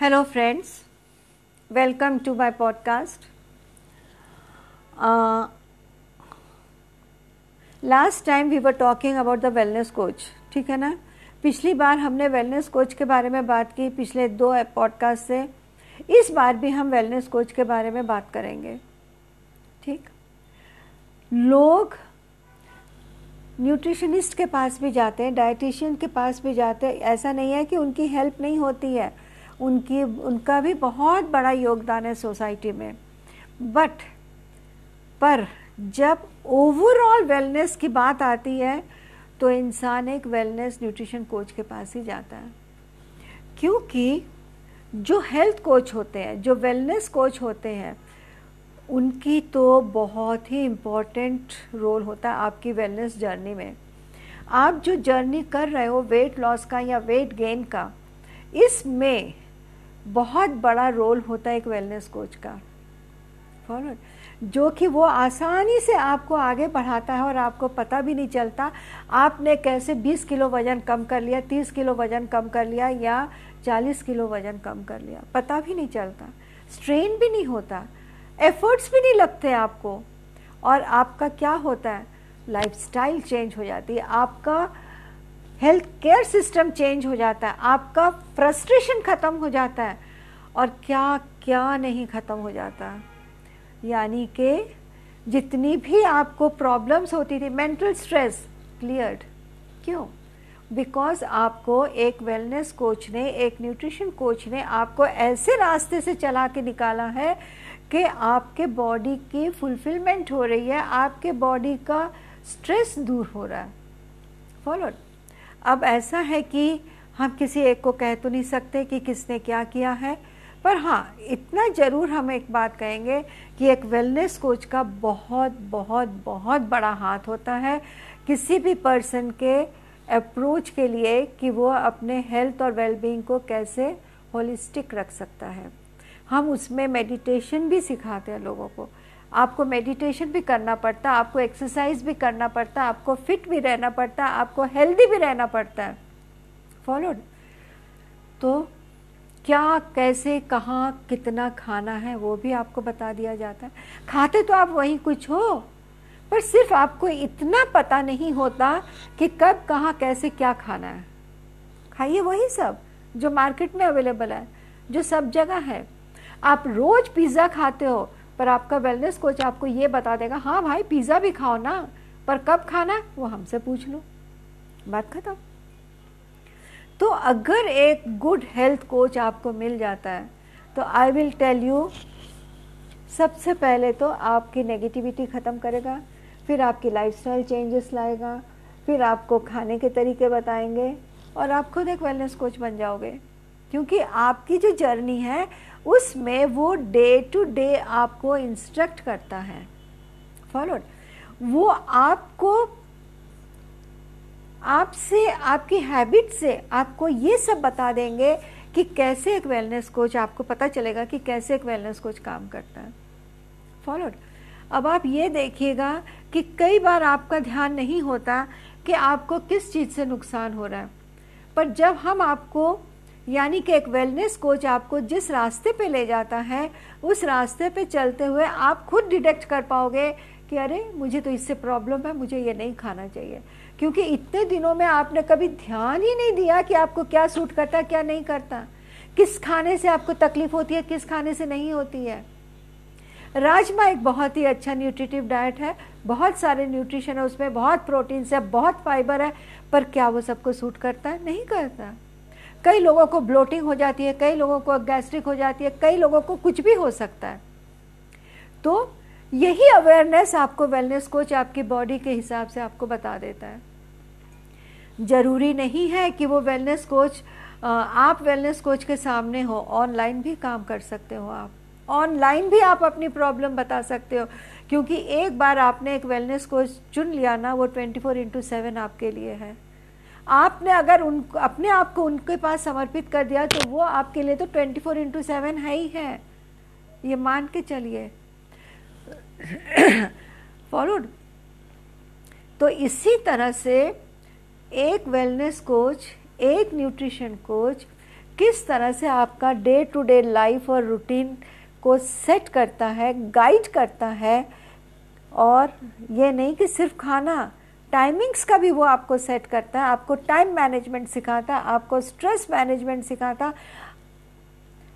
Friends. Welcome to my podcast. Uh, last time we were talking about the wellness coach. ठीक है ना पिछली बार हमने वेलनेस कोच के बारे में बात की पिछले दो पॉडकास्ट से इस बार भी हम वेलनेस कोच के बारे में बात करेंगे ठीक लोग न्यूट्रिशनिस्ट के पास भी जाते हैं डाइटिशियन के पास भी जाते हैं ऐसा नहीं है कि उनकी हेल्प नहीं होती है उनकी, उनका भी बहुत बड़ा योगदान है सोसाइटी में। बट पर जब ओवरऑल वेलनेस की बात आती है तो इंसान एक वेलनेस न्यूट्रिशन कोच के पास ही जाता है। क्योंकि जो हेल्थ कोच होते हैं, जो वेलनेस कोच होते हैं, उनकी तो बहुत ही इम्पोर्टेंट रोल होता है आपकी वेलनेस जर्नी में। आप जो जर्नी कर रहे हो वेट लॉस का या वेट गेन का, इसमें बहुत बड़ा रोल होता है एक वेलनेस कोच का। फॉलो जो कि वो आसानी से आपको आगे बढ़ाता है और आपको पता भी नहीं चलता, आपने कैसे 20 किलो वज़न कम कर लिया 30 किलो वज़न कम कर लिया या 40 किलो वज़न कम कर लिया, पता भी नहीं चलता। स्ट्रेन भी नहीं होता एफर्ट्स भी नहीं लगते आपको और आपका क्या होता है? लाइफस्टाइल चेंज हो जाती है। आपका हेल्थ केयर सिस्टम चेंज हो जाता है, आपका फ्रस्ट्रेशन ख़त्म हो जाता है और क्या क्या नहीं ख़त्म हो जाता। यानी कि जितनी भी आपको प्रॉब्लम्स होती थी मेंटल स्ट्रेस क्लियर्ड क्यों? बिकॉज़ आपको एक वेलनेस कोच ने, एक न्यूट्रिशन कोच ने आपको ऐसे रास्ते से चला के निकाला है कि आपके बॉडी की फुलफिलमेंट हो रही है, आपके बॉडी का स्ट्रेस दूर हो रहा है। फॉलो अब ऐसा है कि हम किसी एक को कह तो नहीं सकते कि किसने क्या किया है, पर हाँ इतना ज़रूर हम एक बात कहेंगे कि एक वेलनेस कोच का बहुत बहुत बहुत बड़ा हाथ होता है किसी भी पर्सन के अप्रोच के लिए कि वो अपने हेल्थ और वेलबींग को कैसे होलिस्टिक रख सकता है। हम उसमें मेडिटेशन भी सिखाते हैं लोगों को। आपको मेडिटेशन भी करना पड़ता, आपको एक्सरसाइज भी करना पड़ता, आपको फिट भी रहना पड़ता, आपको हेल्दी भी रहना पड़ता है। फॉलोड तो क्या, कैसे, कहाँ, कितना खाना है, वो भी आपको बता दिया जाता है। खाते तो आप वही कुछ हो, पर सिर्फ़ आपको इतना पता नहीं होता कि कब, कहाँ, कैसे, क्या खाना है। खाइए वही सब जो मार्केट में अवेलेबल है, जो सब जगह है। आप रोज पिज़्ज़ा खाते हो, पर आपका वेलनेस कोच आपको ये बता देगा हाँ भाई, पिज़्ज़ा भी खाओ ना, पर कब खाना है, वो हमसे पूछ लो। बात खत्म। तो अगर एक गुड हेल्थ कोच आपको मिल जाता है तो आई विल टेल यू सबसे पहले तो आपकी नेगेटिविटी ख़त्म करेगा, फिर आपकी लाइफस्टाइल चेंजेस लाएगा, फिर आपको खाने के तरीके बताएँगे, और आप खुद एक वेलनेस कोच बन जाओगे। क्योंकि आपकी जो जर्नी है, उसमें वो डे टू डे आपको इंस्ट्रक्ट करता है। फॉलोड वो आपको, आपसे, आपकी हैबिट से आपको ये सब बता देंगे कि कैसे एक वेलनेस कोच आपको पता चलेगा कि कैसे एक वेलनेस कोच काम करता है। फॉलोड अब आप ये देखिएगा कि कई बार आपका ध्यान नहीं होता कि आपको किस चीज़ से नुकसान हो रहा है। पर जब हम आपको यानी कि एक वेलनेस कोच आपको जिस रास्ते पे ले जाता है, उस रास्ते पे चलते हुए आप खुद डिटेक्ट कर पाओगे कि अरे, मुझे तो इससे प्रॉब्लम है, मुझे ये नहीं खाना चाहिए। क्योंकि इतने दिनों में आपने कभी ध्यान ही नहीं दिया कि आपको क्या सूट करता क्या नहीं करता। किस खाने से आपको तकलीफ़ होती है, किस खाने से नहीं होती है। राजमा एक बहुत ही अच्छा न्यूट्रिटिव डाइट है। बहुत सारे न्यूट्रिशन है, उसमें बहुत प्रोटीन्स है, बहुत फाइबर है, पर क्या वो सबको सूट करता है? नहीं करता। कई लोगों को ब्लोटिंग हो जाती है, कई लोगों को गैस्ट्रिक हो जाती है, कई लोगों को कुछ भी हो सकता है। तो यही अवेयरनेस आपको वेलनेस कोच आपकी बॉडी के हिसाब से आपको बता देता है। ज़रूरी नहीं है कि वो वेलनेस कोच आप वेलनेस कोच के सामने हो ऑनलाइन भी काम कर सकते हो आप। ऑनलाइन भी आप अपनी प्रॉब्लम बता सकते हो, क्योंकि एक बार आपने एक वेलनेस कोच चुन लिया ना, वो ट्वेंटी फोर इंटू सेवन आपके लिए है। आपने अगर उन, अपने आप को उनके पास समर्पित कर दिया तो वो आपके लिए तो ट्वेंटी फोर इंटू सेवन है ही है। ये मान के चलिए। फॉलोड तो इसी तरह से एक वेलनेस कोच एक न्यूट्रिशन कोच किस तरह से आपका डे टू डे लाइफ और रूटीन को सेट करता है गाइड करता है, और ये नहीं कि सिर्फ़ खाना टाइमिंग्स का भी वो आपको सेट करता है, आपको टाइम मैनेजमेंट सिखाता है, आपको स्ट्रेस मैनेजमेंट सिखाता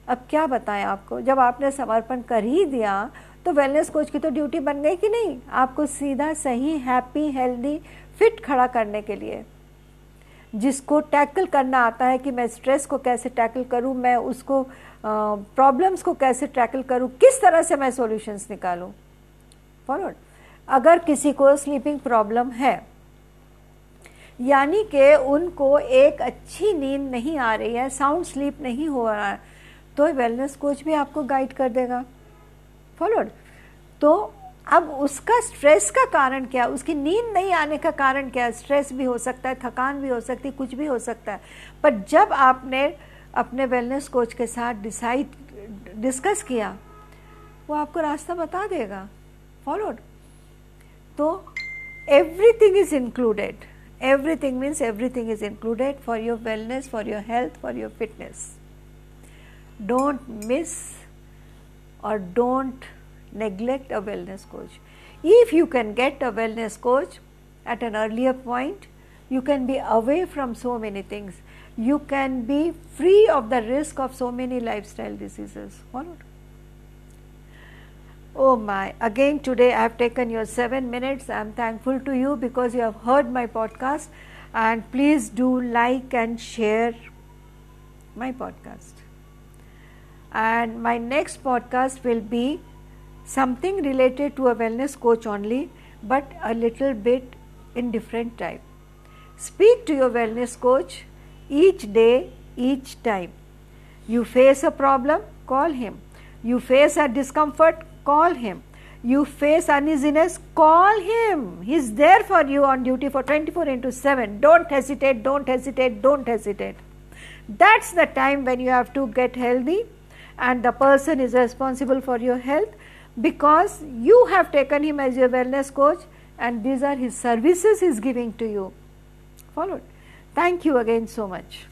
अब क्या बताएँ आपको, जब आपने समर्पण कर ही दिया तो वेलनेस कोच की तो ड्यूटी बन गई कि नहीं? आपको सीधा सही हैप्पी हेल्दी फिट खड़ा करने के लिए। जिसको टैकल करना आता है कि मैं स्ट्रेस को कैसे टैकल करूँ, मैं उसको प्रॉब्लम्स को कैसे टैकल करूँ, किस तरह से मैं सॉल्यूशंस निकालूं? फॉलोड अगर किसी को स्लीपिंग प्रॉब्लम है, यानी कि उनको एक अच्छी नींद नहीं आ रही है साउंड स्लीप नहीं हो रहा है तो वेलनेस कोच भी आपको गाइड कर देगा। फॉलोड तो अब उसका स्ट्रेस का कारण क्या? उसकी नींद नहीं आने का कारण क्या? स्ट्रेस भी हो सकता है, थकान भी हो सकती है कुछ भी हो सकता है। पर जब आपने अपने वेलनेस कोच के साथ डिसाइड डिस्कस किया, वो आपको रास्ता बता देगा। Followed So, everything is included. Everything means everything is included for your wellness, for your health, for your fitness. Don't miss or don't neglect a wellness coach. If you can get a wellness coach at an earlier point, you can be away from so many things. You can be free of the risk of so many lifestyle diseases. Or Oh my, again today I have taken your seven minutes. I am thankful to you because you have heard my podcast. And please do like and share my podcast. And my next podcast will be something related to a wellness coach only but a little bit in different type. Speak to your wellness coach each day each time. You face a problem call him. You face a discomfort call him you face uneasiness call him he's there for you on duty for 24 into 7 don't hesitate don't hesitate don't hesitate that's the time when you have to get healthy and the person is responsible for your health because you have taken him as your wellness coach and these are his services he's giving to you. Followed. Thank you again so much.